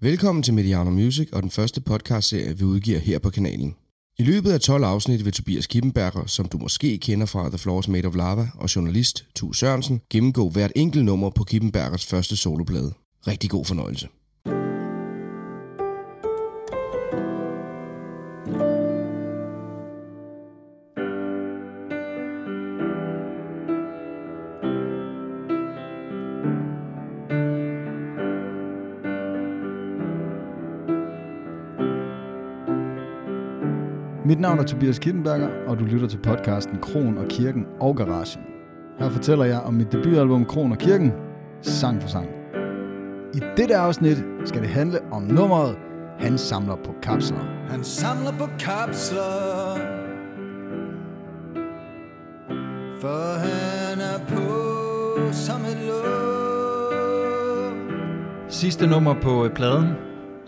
Velkommen til Mediano Music og den første podcastserie, vi udgiver her på kanalen. I løbet af 12 afsnit vil Tobias Kippenberger, som du måske kender fra The Floors Made of Lava, og journalist Tu Sørensen, gennemgå hvert enkelt nummer på Kippenbergers første soloplade. Rigtig god fornøjelse. Mit navn er Tobias Kittenberger, og du lytter til podcasten Kron og Kirken og Garagen. Her fortæller jeg om mit debutalbum Kron og Kirken, sang for sang. I dette afsnit skal det handle om nummeret Han samler på kapsler. Han samler på kapsler For han er på som et låg Sidste nummer på øh, pladen.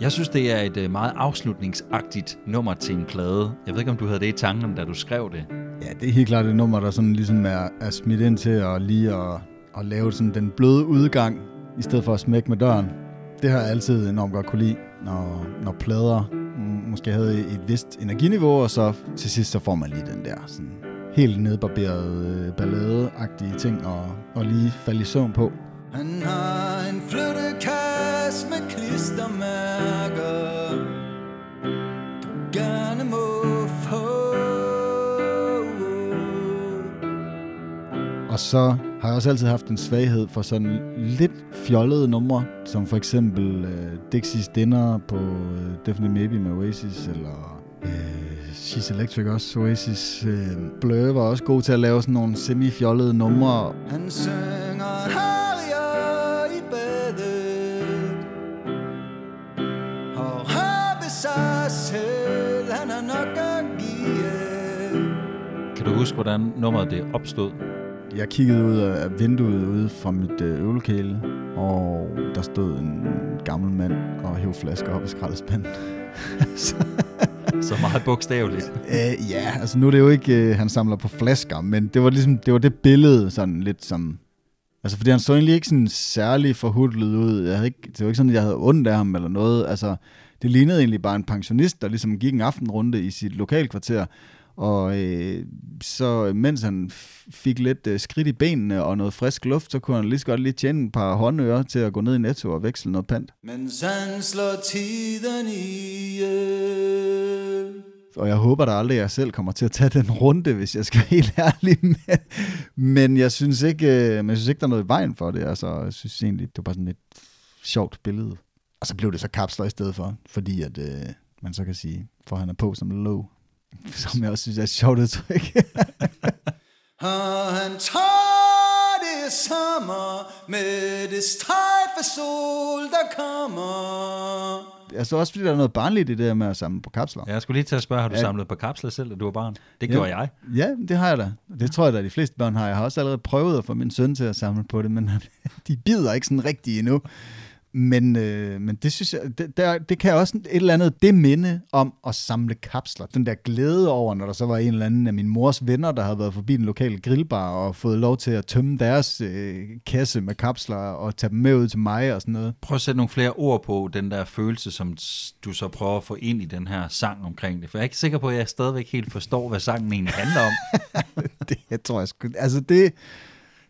Jeg synes, det er et øh, meget afslutningsagtigt nummer til en plade. Jeg ved ikke, om du havde det i tankerne, da du skrev det. Ja, det er helt klart et nummer, der sådan ligesom er, er smidt ind til at lige at, at lave sådan den bløde udgang, i stedet for at smække med døren. Det har jeg altid enormt godt kunne lide, når, når plader måske havde et vist energiniveau, og så til sidst så får man lige den der sådan helt nedbarberede øh, balladeagtige ting og, og lige falde i søvn på. Han har Og så har jeg også altid haft en svaghed for sådan lidt fjollede numre, som for eksempel øh, Dixie's Dinner på øh, Definitely Maybe med Oasis, eller øh, She's Electric også, Oasis. Øh, Blur var også god til at lave sådan nogle semi-fjollede numre. Han synger Harrier i badet Og har ved sig selv Han har nok at give Kan du huske, hvordan nummeret det opstod? Jeg kiggede ud af vinduet ude fra mit øh, øvelokale, og der stod en gammel mand og hævde flasker op i skraldespanden. så, Så meget bogstaveligt. Øh, ja, altså nu er det jo ikke, øh, han samler på flasker, men det var ligesom, det var det billede sådan lidt som, altså fordi han så egentlig ikke sådan særlig forhudlet ud, jeg havde ikke, det var ikke sådan, at jeg havde ondt af ham eller noget, altså det lignede egentlig bare en pensionist, der ligesom gik en aftenrunde i sit lokalkvarter, og øh, så mens han fik lidt øh, skridt i benene og noget frisk luft, så kunne han lige så godt lige tjene et par håndører til at gå ned i Netto og veksle noget pant. Mens han slår tiden ihjel og jeg håber da aldrig, at jeg selv kommer til at tage den runde, hvis jeg skal være helt ærlig. Men, men jeg synes ikke, øh, men jeg synes ikke, der er noget i vejen for det. Altså, jeg synes egentlig, det var bare sådan et sjovt billede. Og så blev det så kapsler i stedet for, fordi at øh, man så kan sige, for han er på som low. Som jeg også synes er et sjovt udtryk. Han tager det sommer med det strejfe sol, der kommer. altså også fordi der er noget barnligt i det der med at samle på kapsler. Jeg skulle lige til at spørge, har du Ja. samlet på kapsler selv, da du var barn? Det gjorde jeg. Ja, det har jeg da. Det tror jeg da, de fleste børn har. Jeg har også allerede prøvet at få min søn til at samle på det, men de bider ikke sådan rigtigt endnu. Men, øh, men det synes jeg, det, der, det kan også et eller andet, det minde om at samle kapsler. Den der glæde over, når der så var en eller anden af min mors venner, der havde været forbi den lokale grillbar og fået lov til at tømme deres øh, kasse med kapsler og tage dem med ud til mig og sådan noget. Prøv at sætte nogle flere ord på den der følelse, som du så prøver at få ind i den her sang omkring det. For jeg er ikke sikker på, at jeg stadigvæk helt forstår, hvad sangen egentlig handler om. Det jeg tror jeg sgu... Altså det, Det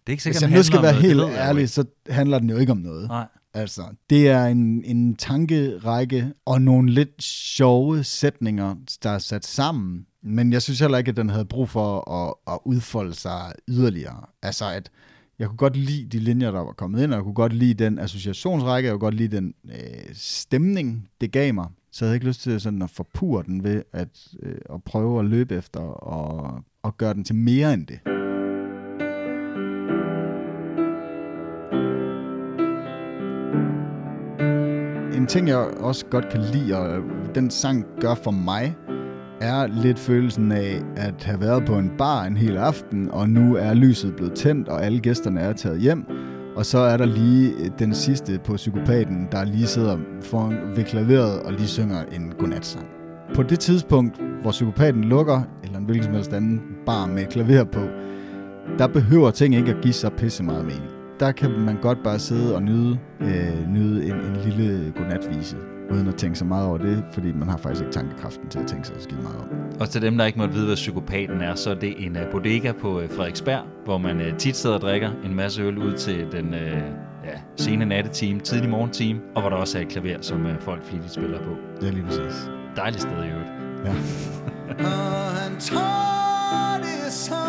er ikke sikkert, hvis jeg nu skal være noget, helt ærlig, så handler den jo ikke om noget. Nej. Altså, det er en, en tankerække og nogle lidt sjove sætninger, der er sat sammen. Men jeg synes heller ikke, at den havde brug for at, at udfolde sig yderligere. Altså, at jeg kunne godt lide de linjer, der var kommet ind, og jeg kunne godt lide den associationsrække, jeg kunne godt lide den øh, stemning, det gav mig. Så jeg havde ikke lyst til sådan at forpure den ved at, øh, at prøve at løbe efter og, og gøre den til mere end det. En ting, jeg også godt kan lide, og den sang gør for mig, er lidt følelsen af at have været på en bar en hel aften, og nu er lyset blevet tændt, og alle gæsterne er taget hjem. Og så er der lige den sidste på psykopaten, der lige sidder foran ved klaveret og lige synger en godnatsang. På det tidspunkt, hvor psykopaten lukker, eller en hvilken som helst anden bar med klaver på, der behøver ting ikke at give så pisse meget mening der kan man godt bare sidde og nyde, øh, nyde en, en lille godnatvise, uden at tænke så meget over det, fordi man har faktisk ikke tankekraften til at tænke sig så skide meget om. Og til dem, der ikke måtte vide, hvad psykopaten er, så er det en uh, bodega på uh, Frederiksberg, hvor man uh, tit sidder og drikker en masse øl ud til den uh, ja, sene nattetime, tidlig morgentime, og hvor der også er et klaver, som uh, folk flittigt spiller på. Det er lige præcis. Dejligt sted i øvrigt. Ja. Og han det er sommer